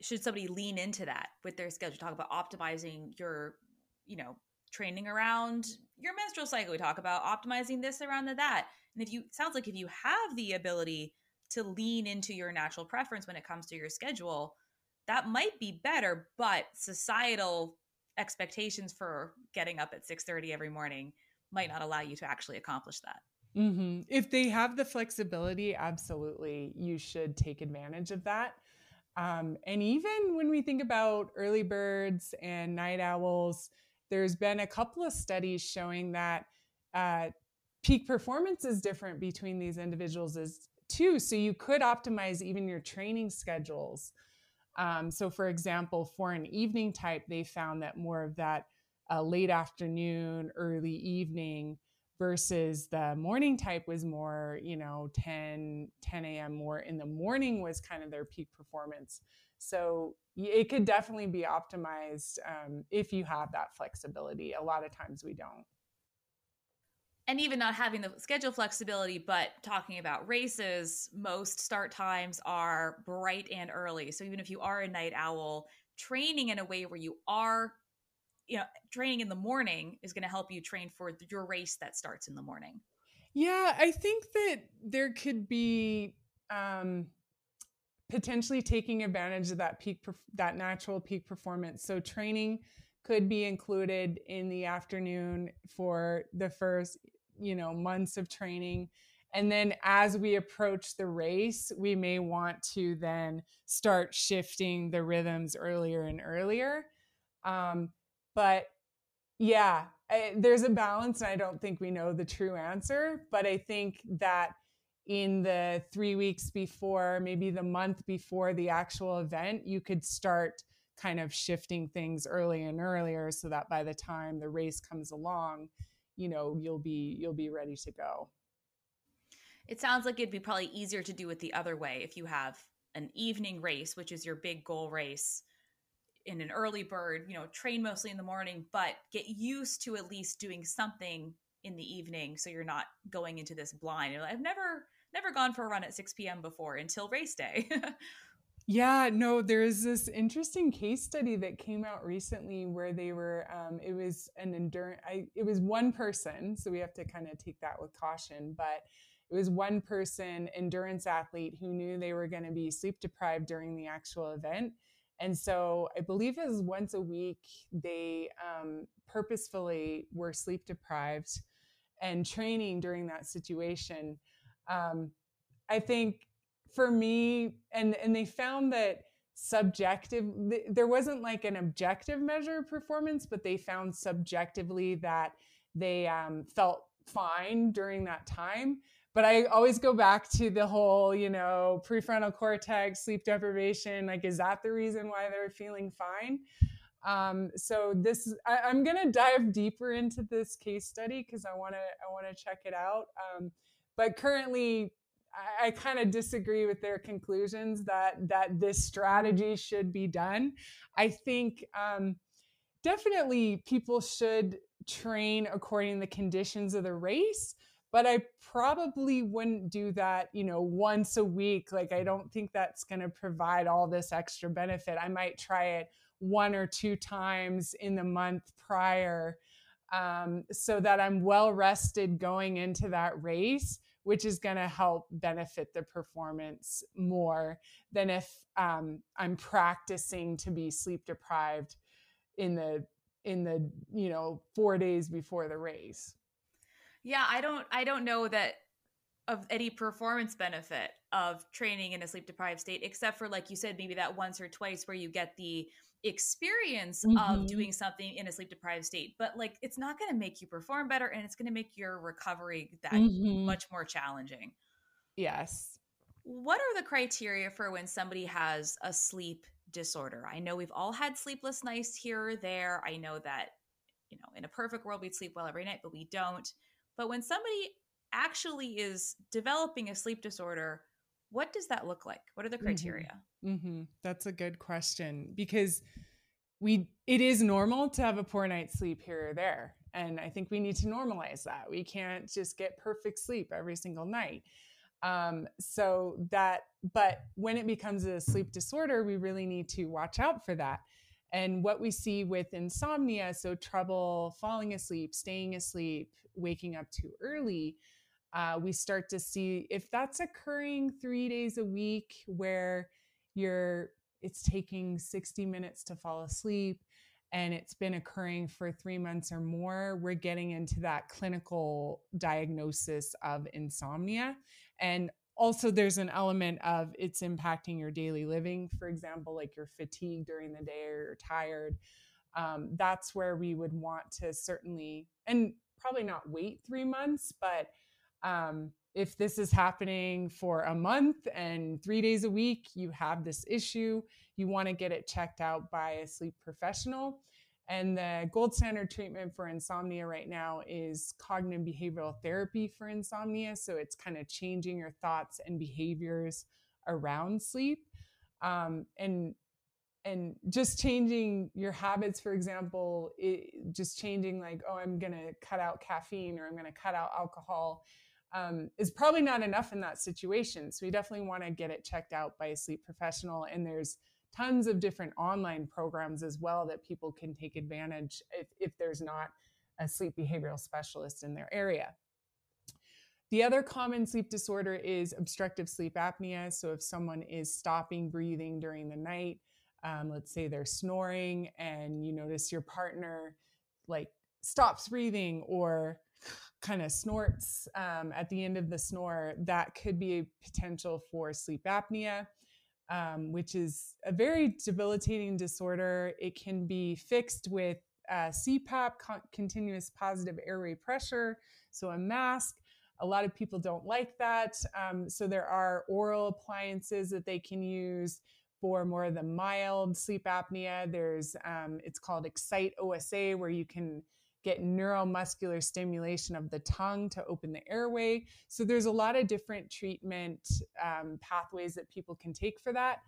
should somebody lean into that with their schedule? Talk about optimizing your, you know, training around your menstrual cycle. We talk about optimizing this around the that. And if you sounds like if you have the ability to lean into your natural preference when it comes to your schedule, that might be better, but societal expectations for getting up at 6:30 every morning might not allow you to actually accomplish that. Mm-hmm. If they have the flexibility, absolutely, you should take advantage of that. Um, and even when we think about early birds and night owls, there's been a couple of studies showing that uh, peak performance is different between these individuals as too. So you could optimize even your training schedules. Um, so, for example, for an evening type, they found that more of that uh, late afternoon, early evening versus the morning type was more, you know, 10, 10 a.m. more in the morning was kind of their peak performance. So it could definitely be optimized um, if you have that flexibility. A lot of times we don't. And even not having the schedule flexibility, but talking about races, most start times are bright and early. So even if you are a night owl, training in a way where you are you know training in the morning is going to help you train for your race that starts in the morning. Yeah i think that there could be um potentially taking advantage of that peak that natural peak performance. So training could be included in the afternoon for the first you know months of training. And then as we approach the race we may want to then start shifting the rhythms earlier and earlier. Um, but yeah, I, there's a balance, and I don't think we know the true answer. But I think that in the three weeks before, maybe the month before the actual event, you could start kind of shifting things early and earlier so that by the time the race comes along, you know, you'll be you'll be ready to go. It sounds like it'd be probably easier to do it the other way if you have an evening race, which is your big goal race in an early bird, you know, train mostly in the morning, but get used to at least doing something in the evening so you're not going into this blind. I've never never gone for a run at 6 p.m. before until race day. (laughs) yeah, no, there's this interesting case study that came out recently where they were um, it was an endurance I it was one person, so we have to kind of take that with caution, but it was one person endurance athlete who knew they were going to be sleep deprived during the actual event and so I believe it was once a week they um, purposefully were sleep deprived and training during that situation. Um, I think for me, and and they found that subjective there wasn't like an objective measure of performance, but they found subjectively that they um, felt fine during that time but I always go back to the whole, you know, prefrontal cortex, sleep deprivation. Like, is that the reason why they're feeling fine? Um, so this, I, am to dive deeper into this case study because I want to, I want to check it out. Um, but currently, I, I kind of disagree with their conclusions that that this strategy should be done. I think um, definitely people should train according to the conditions of the race but I probably wouldn't do that, you know, once a week. Like, I don't think that's going to provide all this extra benefit. I might try it one or two times in the month prior um, so that I'm well rested going into that race, which is going to help benefit the performance more than if um, I'm practicing to be sleep deprived in the in the you know four days before the race yeah, I don't I don't know that of any performance benefit of training in a sleep deprived state except for like you said maybe that once or twice where you get the experience mm-hmm. of doing something in a sleep deprived state. But like it's not going to make you perform better and it's going to make your recovery that mm-hmm. much more challenging. Yes. What are the criteria for when somebody has a sleep disorder? I know we've all had sleepless nights here or there. I know that you know in a perfect world we'd sleep well every night but we don't but when somebody actually is developing a sleep disorder, what does that look like? What are the mm-hmm. criteria? Mm-hmm. Mm-hmm. That's a good question because we it is normal to have a poor night's sleep here or there, and I think we need to normalize that. We can't just get perfect sleep every single night. Um, so that, but when it becomes a sleep disorder, we really need to watch out for that. And what we see with insomnia, so trouble falling asleep, staying asleep, waking up too early, uh, we start to see if that's occurring three days a week where you're it's taking 60 minutes to fall asleep and it's been occurring for three months or more, we're getting into that clinical diagnosis of insomnia. And also there's an element of it's impacting your daily living for example like you're fatigued during the day or you're tired um, that's where we would want to certainly and probably not wait three months but um, if this is happening for a month and three days a week you have this issue you want to get it checked out by a sleep professional and the gold standard treatment for insomnia right now is cognitive behavioral therapy for insomnia. So it's kind of changing your thoughts and behaviors around sleep. Um, and and just changing your habits for example it, just changing like oh i'm going to cut out caffeine or i'm going to cut out alcohol um, is probably not enough in that situation so we definitely want to get it checked out by a sleep professional and there's tons of different online programs as well that people can take advantage if, if there's not a sleep behavioral specialist in their area. The other common sleep disorder is obstructive sleep apnea. So, if someone is stopping breathing during the night, um, let's say they're snoring and you notice your partner like stops breathing or kind of snorts um, at the end of the snore, that could be a potential for sleep apnea um, which is a very debilitating disorder. It can be fixed with uh, CPAP, con- continuous positive airway pressure, so a mask. A lot of people don't like that. Um, so there are oral appliances that they can use for more of the mild sleep apnea. There's um, it's called Excite OSA, where you can get neuromuscular stimulation of the tongue to open the airway. So there's a lot of different treatment um, pathways that people can take for that.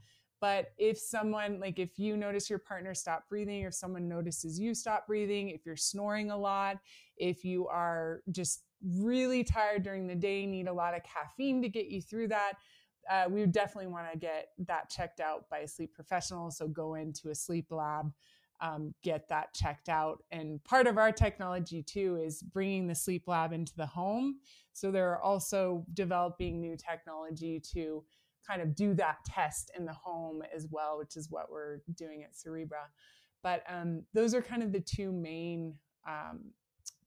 But if someone, like if you notice your partner stop breathing, or if someone notices you stop breathing, if you're snoring a lot, if you are just really tired during the day, need a lot of caffeine to get you through that, uh, we would definitely want to get that checked out by a sleep professional. So go into a sleep lab, um, get that checked out. And part of our technology too is bringing the sleep lab into the home. So they're also developing new technology to kind of do that test in the home as well, which is what we're doing at Cerebra. But um, those are kind of the two main um,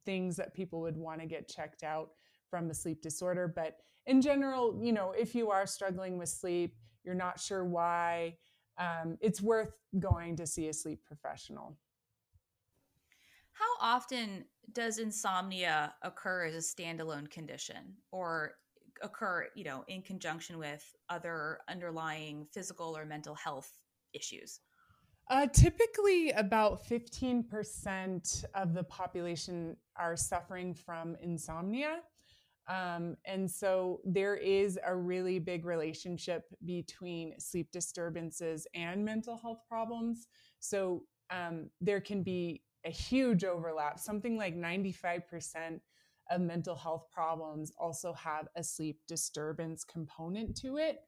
things that people would want to get checked out from a sleep disorder. But in general, you know, if you are struggling with sleep, you're not sure why, um, it's worth going to see a sleep professional. How often does insomnia occur as a standalone condition or occur, you know, in conjunction with other underlying physical or mental health issues? Uh, typically, about 15% of the population are suffering from insomnia. Um, and so there is a really big relationship between sleep disturbances and mental health problems. So um, there can be a huge overlap. Something like 95% of mental health problems also have a sleep disturbance component to it.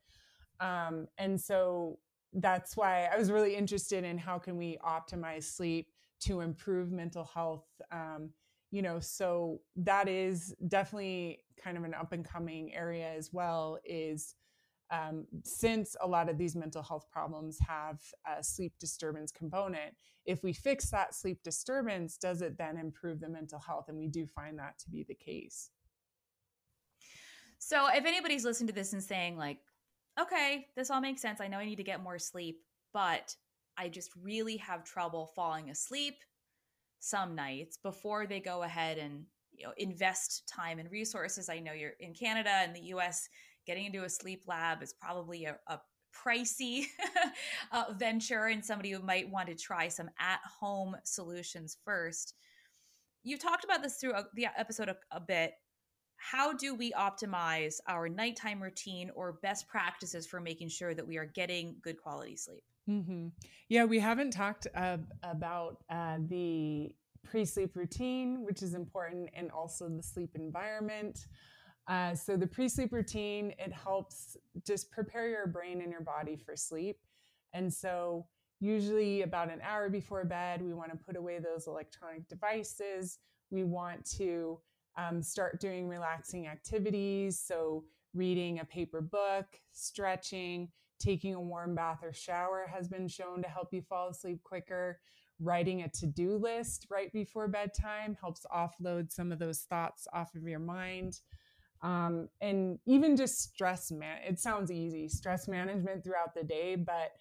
Um, and so that's why I was really interested in how can we optimize sleep to improve mental health. Um, you know, so that is definitely kind of an up and coming area as well. Is um, since a lot of these mental health problems have a sleep disturbance component, if we fix that sleep disturbance, does it then improve the mental health? And we do find that to be the case. So, if anybody's listening to this and saying, like, okay, this all makes sense. I know I need to get more sleep, but I just really have trouble falling asleep some nights before they go ahead and you know invest time and resources. I know you're in Canada and the US getting into a sleep lab is probably a, a pricey (laughs) uh, venture and somebody who might want to try some at-home solutions first. You talked about this through the episode a, a bit how do we optimize our nighttime routine or best practices for making sure that we are getting good quality sleep? Mm-hmm. Yeah, we haven't talked uh, about uh, the pre sleep routine, which is important, and also the sleep environment. Uh, so, the pre sleep routine, it helps just prepare your brain and your body for sleep. And so, usually about an hour before bed, we want to put away those electronic devices. We want to um, start doing relaxing activities. So, reading a paper book, stretching, taking a warm bath or shower has been shown to help you fall asleep quicker. Writing a to do list right before bedtime helps offload some of those thoughts off of your mind. Um, and even just stress man it sounds easy stress management throughout the day but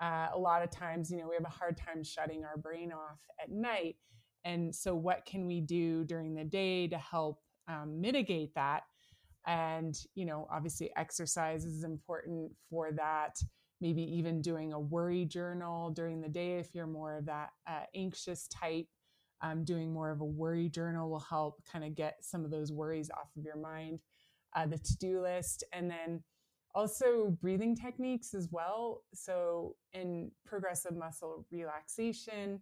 uh, a lot of times you know we have a hard time shutting our brain off at night and so, what can we do during the day to help um, mitigate that? And, you know, obviously, exercise is important for that. Maybe even doing a worry journal during the day if you're more of that uh, anxious type. Um, doing more of a worry journal will help kind of get some of those worries off of your mind. Uh, the to do list, and then also breathing techniques as well. So, in progressive muscle relaxation,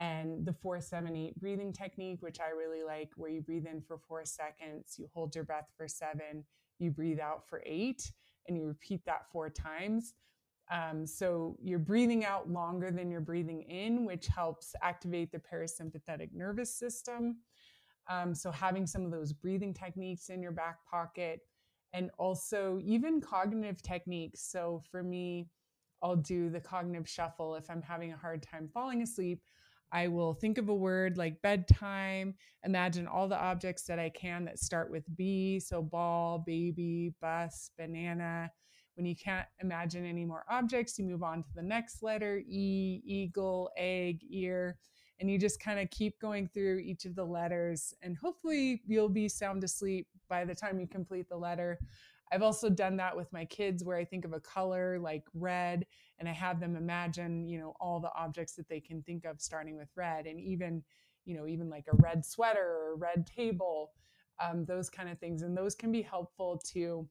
and the 478 breathing technique, which I really like, where you breathe in for four seconds, you hold your breath for seven, you breathe out for eight, and you repeat that four times. Um, so you're breathing out longer than you're breathing in, which helps activate the parasympathetic nervous system. Um, so having some of those breathing techniques in your back pocket, and also even cognitive techniques. So for me, I'll do the cognitive shuffle if I'm having a hard time falling asleep. I will think of a word like bedtime, imagine all the objects that I can that start with B. So, ball, baby, bus, banana. When you can't imagine any more objects, you move on to the next letter E, eagle, egg, ear. And you just kind of keep going through each of the letters. And hopefully, you'll be sound asleep by the time you complete the letter. I've also done that with my kids where I think of a color like red and I have them imagine, you know, all the objects that they can think of starting with red and even, you know, even like a red sweater or a red table, um, those kind of things. And those can be helpful to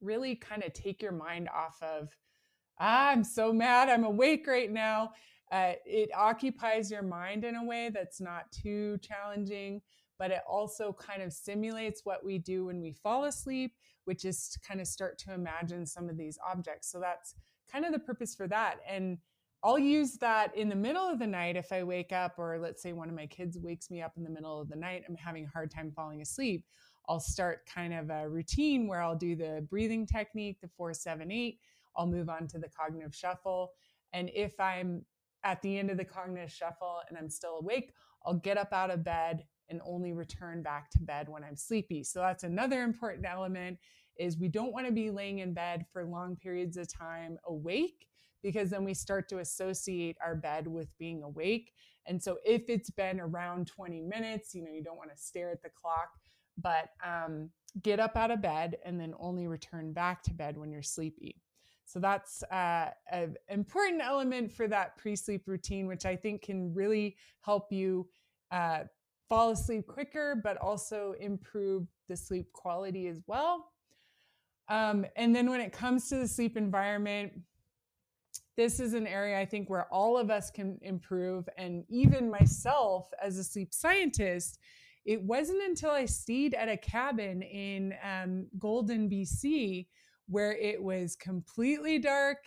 really kind of take your mind off of ah, I'm so mad, I'm awake right now. Uh, it occupies your mind in a way that's not too challenging, but it also kind of simulates what we do when we fall asleep, which is to kind of start to imagine some of these objects. So that's kind of the purpose for that. And I'll use that in the middle of the night if I wake up, or let's say one of my kids wakes me up in the middle of the night, I'm having a hard time falling asleep. I'll start kind of a routine where I'll do the breathing technique, the four, seven, eight. I'll move on to the cognitive shuffle. And if I'm at the end of the cognitive shuffle and I'm still awake, I'll get up out of bed and only return back to bed when I'm sleepy. So that's another important element is we don't want to be laying in bed for long periods of time awake because then we start to associate our bed with being awake. And so if it's been around 20 minutes, you know, you don't want to stare at the clock, but um, get up out of bed and then only return back to bed when you're sleepy. So that's uh, an important element for that pre sleep routine, which I think can really help you uh, fall asleep quicker, but also improve the sleep quality as well. Um, and then when it comes to the sleep environment, this is an area I think where all of us can improve. And even myself, as a sleep scientist, it wasn't until I stayed at a cabin in um, Golden, BC, where it was completely dark,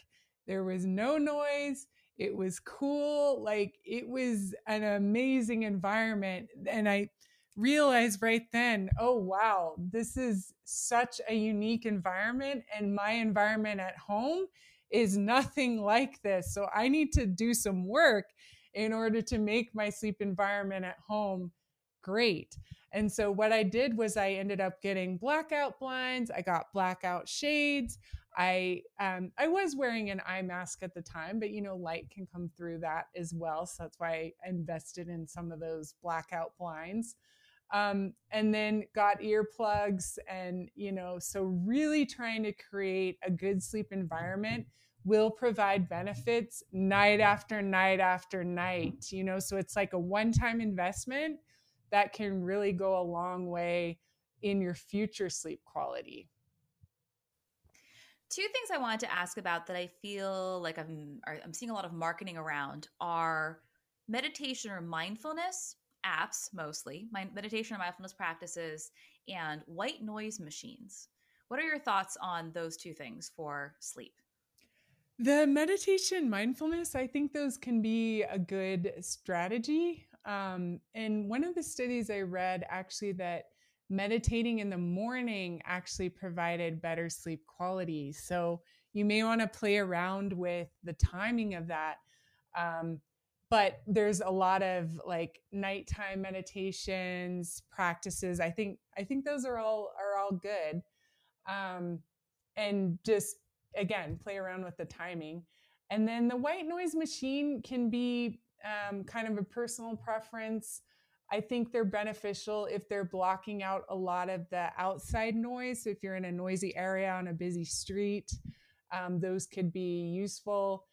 there was no noise, it was cool, like it was an amazing environment. And I realized right then, oh, wow, this is such a unique environment, and my environment at home is nothing like this. So I need to do some work in order to make my sleep environment at home great. And so what I did was I ended up getting blackout blinds. I got blackout shades. I um, I was wearing an eye mask at the time, but you know light can come through that as well. So that's why I invested in some of those blackout blinds. Um, and then got earplugs and you know so really trying to create a good sleep environment will provide benefits night after night after night you know so it's like a one-time investment that can really go a long way in your future sleep quality two things i wanted to ask about that i feel like i'm i'm seeing a lot of marketing around are meditation or mindfulness apps mostly, my meditation or mindfulness practices, and white noise machines. What are your thoughts on those two things for sleep? The meditation, mindfulness, I think those can be a good strategy. Um, and one of the studies I read actually that meditating in the morning actually provided better sleep quality. So you may want to play around with the timing of that. Um, but there's a lot of like nighttime meditations practices i think i think those are all are all good um, and just again play around with the timing and then the white noise machine can be um, kind of a personal preference. I think they're beneficial if they're blocking out a lot of the outside noise. So if you're in a noisy area on a busy street um, those could be useful.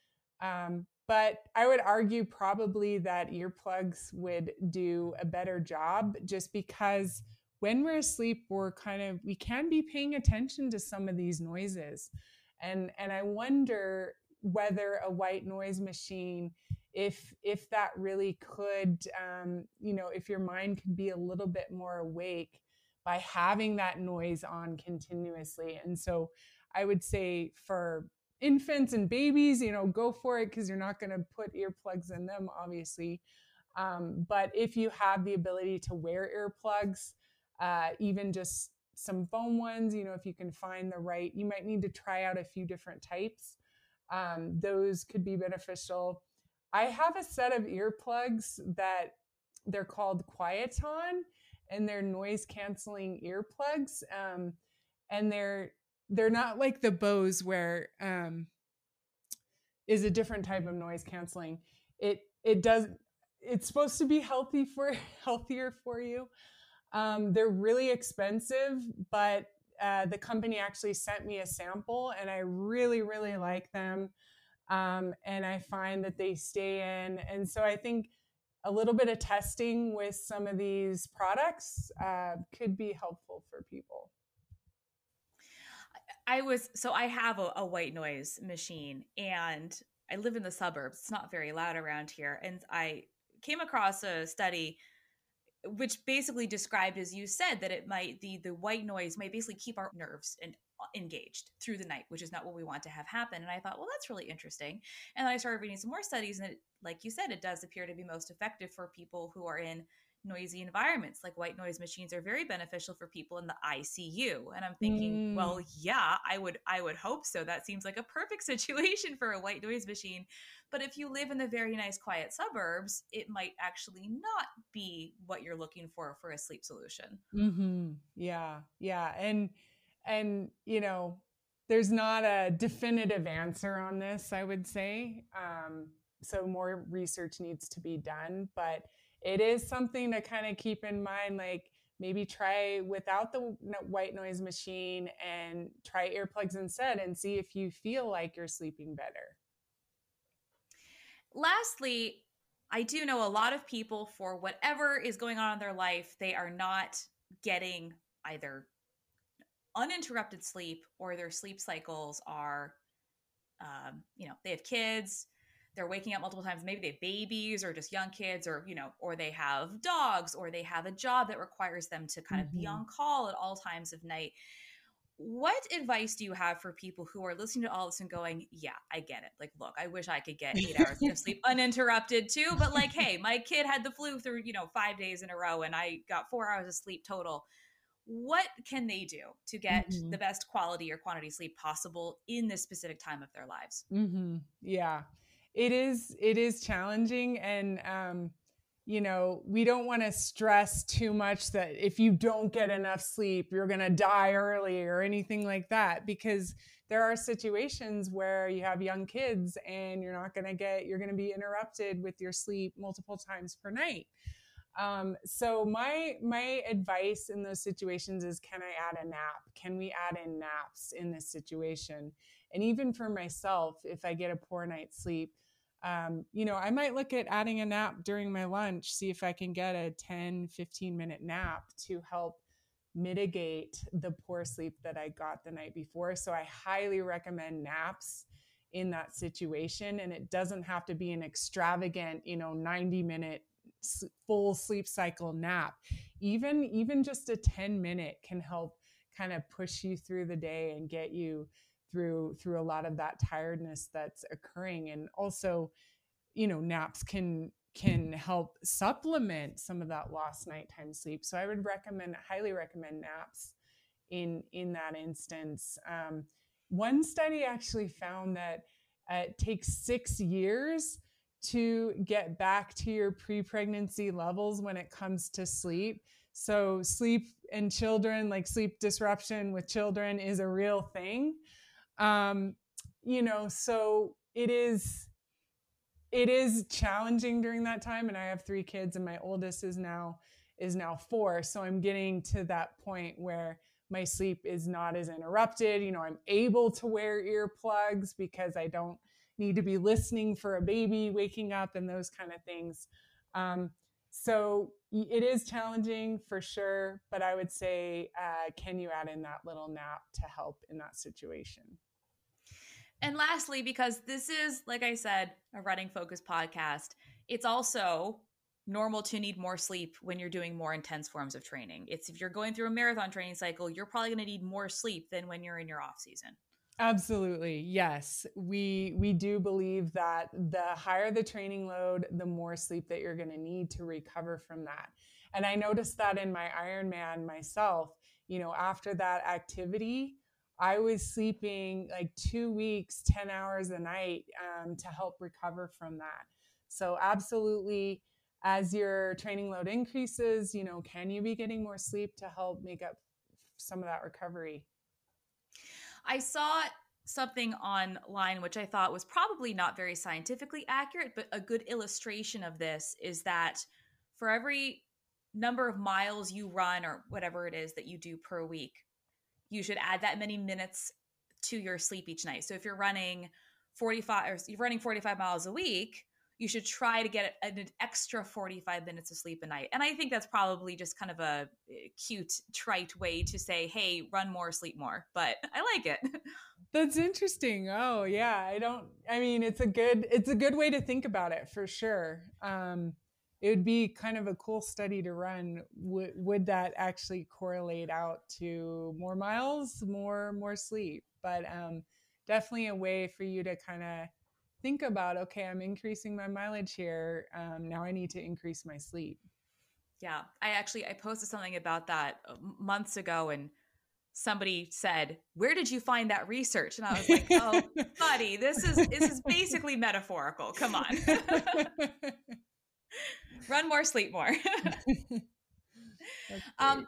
Um, but I would argue probably that earplugs would do a better job just because when we're asleep, we're kind of, we can be paying attention to some of these noises. And, and I wonder whether a white noise machine, if, if that really could, um, you know, if your mind could be a little bit more awake by having that noise on continuously. And so I would say for infants and babies, you know, go for it because you're not going to put earplugs in them, obviously. Um, but if you have the ability to wear earplugs, uh, even just some foam ones, you know, if you can find the right, you might need to try out a few different types. Um, those could be beneficial. I have a set of earplugs that they're called Quieton and they're noise canceling earplugs. Um, and they're they're not like the Bose where um, is a different type of noise canceling. It it does it's supposed to be healthy for (laughs) healthier for you. Um, they're really expensive, but uh, the company actually sent me a sample, and I really really like them. Um, and I find that they stay in, and so I think a little bit of testing with some of these products uh, could be helpful for people. I was so I have a, a white noise machine and I live in the suburbs. It's not very loud around here. And I came across a study which basically described as you said that it might the the white noise might basically keep our nerves and engaged through the night which is not what we want to have happen. And i thought well that's really interesting. And i started reading some more studies and it, like you said it does appear to be most effective for people who are in noisy environments. Like white noise machines are very beneficial for people in the ICU and I'm thinking mm. well yeah I would I would hope so. That seems like a perfect (laughs) situation for a white noise machine. But if you live in the very nice quiet suburbs it might actually not be what you're looking for for a sleep solution. Mm-hmm. yeah. Yeah. And and you know there's not a definitive answer on this I would say. Um, so more research needs to be done but it is something to kind of keep in mind like maybe try without the white noise machine and try earplugs instead and see if you feel like you're sleeping better. Lastly i do know a lot of people for whatever is going on in their life they are not getting either uninterrupted sleep or their sleep cycles are um, you know they have kids they're waking up multiple times maybe they have babies or just young kids or you know or they have dogs or they have a job that requires them to kind mm-hmm. of be mm-hmm. on call at all times of night what advice do you have for people who are listening to all this and going yeah i get it like look i wish i could get eight hours of sleep (laughs) uninterrupted too but like hey my kid had the flu through you know five days in a row and i got four hours of sleep total what can they do to get mm-hmm. the best quality or quantity sleep possible in this specific time of their lives mm-hmm. yeah it is it is challenging and um you know we don't want to stress too much that if you don't get enough sleep you're going to die early or anything like that because there are situations where you have young kids and you're not going to get you're going to be interrupted with your sleep multiple times per night um, so my my advice in those situations is can i add a nap can we add in naps in this situation and even for myself if i get a poor night's sleep um, you know, I might look at adding a nap during my lunch, see if I can get a 10, 15 minute nap to help mitigate the poor sleep that I got the night before. So I highly recommend naps in that situation. And it doesn't have to be an extravagant, you know, 90 minute full sleep cycle nap. Even, even just a 10 minute can help kind of push you through the day and get you through through a lot of that tiredness that's occurring. And also you know naps can can help supplement some of that lost nighttime sleep. So i would recommend highly recommend naps in in that instance. Um, one study actually found that uh, it takes six years to get back to your pre-pregnancy levels when it comes to sleep. So sleep and children like sleep disruption with children is a real thing. Um, you know, so it is it is challenging during that time and I have three kids and my oldest is now is now 4 so I'm getting to that point where my sleep is not as interrupted. You know I'm able to wear earplugs because I don't need to be listening for a baby waking up and those kind of things um, so it is challenging for sure but I would say uh, can you add in that little nap to help in that situation and lastly, because this is, like I said, a running focus podcast, it's also normal to need more sleep when you're doing more intense forms of training. It's if you're going through a marathon training cycle, you're probably going to need more sleep than when you're in your off season. Absolutely. Yes. We we do believe that the higher the training load, the more sleep that you're going to need to recover from that. And I noticed that in my Ironman myself, you know, after that activity, I was sleeping like two weeks, 10 hours a night um, to help recover from that. So, absolutely, as your training load increases, you know, can you be getting more sleep to help make up some of that recovery? I saw something online which I thought was probably not very scientifically accurate, but a good illustration of this is that for every number of miles you run or whatever it is that you do per week, you should add that many minutes to your sleep each night. So if you're running 45 or you're running 45 miles a week, you should try to get an extra 45 minutes of sleep a night. And I think that's probably just kind of a eh, cute, trite way to say, hey, run more, sleep more. But (laughs) I like it. (laughs) That's interesting. Oh, yeah. I don't, I mean, it's a good, it's a good way to think about it for sure. Um, it would be kind of a cool study to run. Would, would that actually correlate out to more miles, more, more sleep? But um, definitely a way for you to kind of think about okay i'm increasing my mileage here um, now i need to increase my sleep. Yeah i actually i posted something about that uh, months ago and somebody said where did you find that research? And i was like oh (laughs) buddy this is this is basically metaphorical come on. (laughs) (laughs) Run more sleep more. Um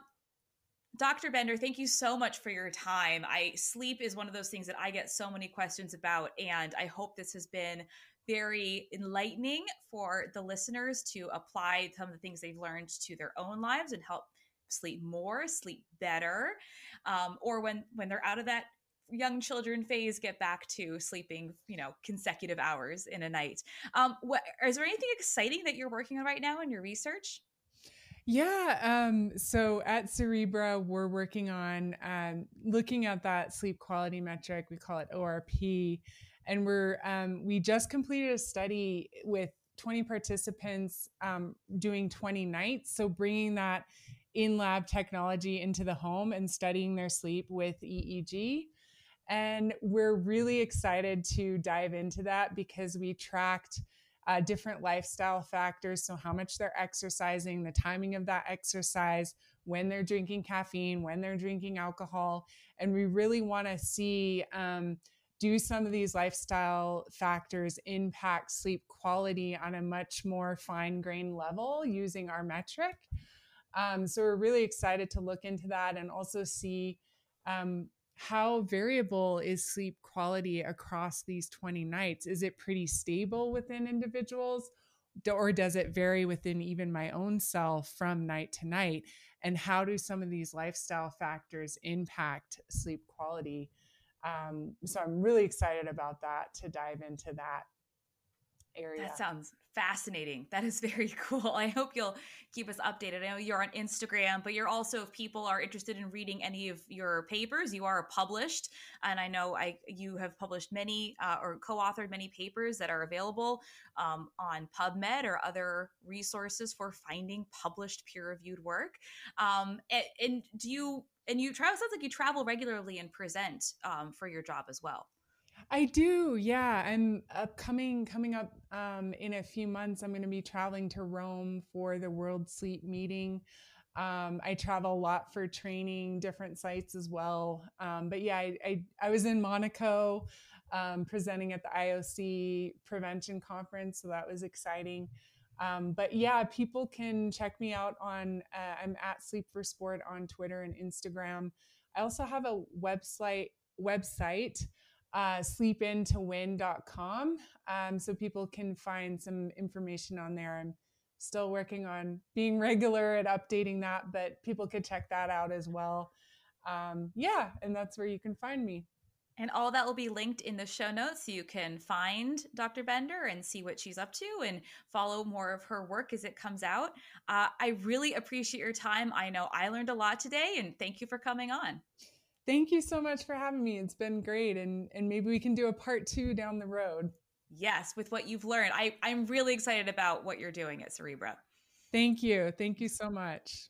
Dr. Bender, thank you so much for your time. I sleep is one of those things that I get so many questions about, and I hope this has been very enlightening for the listeners to apply some of the things they've learned to their own lives and help sleep more, sleep better, um, or when when they're out of that young children phase get back to sleeping you know consecutive hours in a night um what is there anything exciting that you're working on right now in your research yeah. Um, so at Cerebra, we're working on um, looking at that sleep quality metric. We call it ORP, and we're um, we just completed a study with 20 participants um, doing 20 nights. So bringing that in lab technology into the home and studying their sleep with EEG. And we're really excited to dive into that because we tracked uh, different lifestyle factors. So, how much they're exercising, the timing of that exercise, when they're drinking caffeine, when they're drinking alcohol. And we really want to see um, do some of these lifestyle factors impact sleep quality on a much more fine grained level using our metric. Um, so, we're really excited to look into that and also see. Um, how variable is sleep quality across these 20 nights? Is it pretty stable within individuals? Or does it vary within even my own self from night to night? And how do some of these lifestyle factors impact sleep quality? Um, so I'm really excited about that to dive into that area. That sounds fascinating. That is very (laughs) cool. I hope you'll keep us updated. I know you're on Instagram, but you're also, if people are interested in reading any of your papers, you are published, and I know I you have published many uh, or co-authored many papers that are available um, on PubMed or other resources for finding published peer-reviewed work. Um, and, and, do you and you travel? Sounds like you travel regularly and present um, for your job as well. I do, yeah. I'm upcoming coming up um, in a few months. I'm going to be traveling to Rome for the World Sleep meeting. Um, I travel a lot for training, different sites as well. Um, but yeah, I, I, I, was in Monaco um, presenting at the IOC prevention conference, so that was exciting. Um, but yeah, people can check me out on. Uh, I'm at Sleep for Sport on Twitter and Instagram. I also have a website website uh, sleepintowin.com um, so people can find some information on there. I'm still working on being (laughs) regular at updating that, but people could check that out as well. Um, yeah, and that's where you can find me. And all that will be linked in the show notes. So you can find Dr. Bender and see what she's up to and follow more of her work as it comes out. Uh, I really appreciate your time. I know I learned a lot today, and thank you for coming on. Thank you so much for having me. It's been great. And, and maybe we can do a part two down the road. Yes, with what you've learned. I, I'm really excited about what you're doing at Cerebra. Thank you. Thank you so much.